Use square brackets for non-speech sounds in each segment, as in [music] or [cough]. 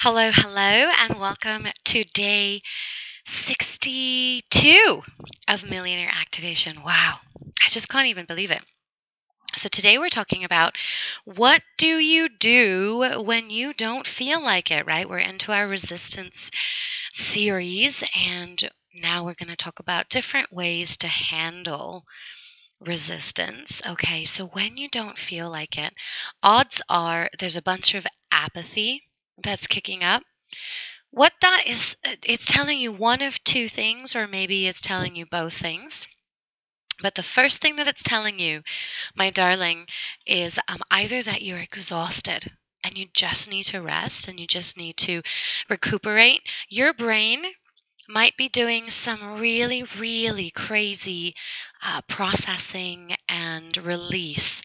Hello, hello, and welcome to day 62 of Millionaire Activation. Wow, I just can't even believe it. So, today we're talking about what do you do when you don't feel like it, right? We're into our resistance series, and now we're going to talk about different ways to handle resistance. Okay, so when you don't feel like it, odds are there's a bunch of apathy that's kicking up. What that is, uh, it's telling you one of two things, or maybe it's telling you both things. But the first thing that it's telling you, my darling, is um, either that you're exhausted and you just need to rest and you just need to recuperate. Your brain might be doing some really, really crazy uh, processing and release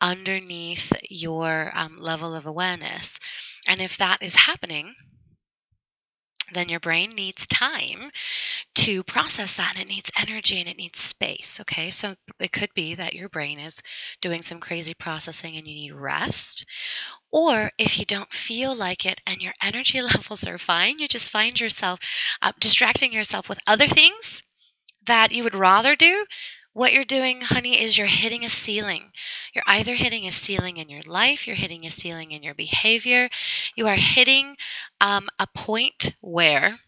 underneath your um, level of awareness. And if that is happening, then your brain needs time to process that and it needs energy and it needs space. Okay, so it could be that your brain is doing some crazy processing and you need rest. Or if you don't feel like it and your energy [laughs] levels are fine, you just find yourself uh, distracting yourself with other things that you would rather do what you're doing, honey, is you're hitting a ceiling. You're either hitting a ceiling in your life, you're hitting a ceiling in your behavior, you are hitting um, a point where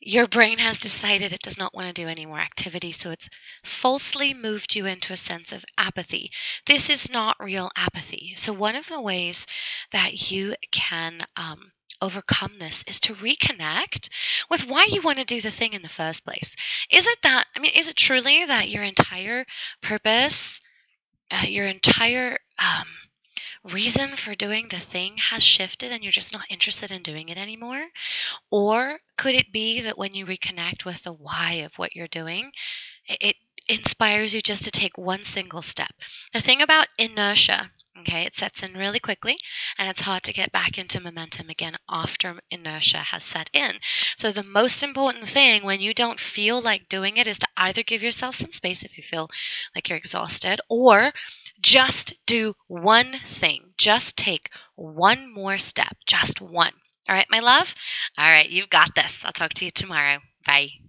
your brain has decided it does not want to do any more activity, so it's falsely moved you into a sense of apathy. This is not real apathy. So, one of the ways that you can um, overcome this is to reconnect with why you want to do the thing in the first place. Is it that, I mean, is it truly that your entire purpose, uh, your entire um, reason for doing the thing has shifted and you're just not interested in doing it anymore? Or could it be that when you reconnect with the why of what you're doing, it inspires you just to take one single step? The thing about inertia, Okay, it sets in really quickly and it's hard to get back into momentum again after inertia has set in. So, the most important thing when you don't feel like doing it is to either give yourself some space if you feel like you're exhausted or just do one thing. Just take one more step, just one. All right, my love? All right, you've got this. I'll talk to you tomorrow. Bye.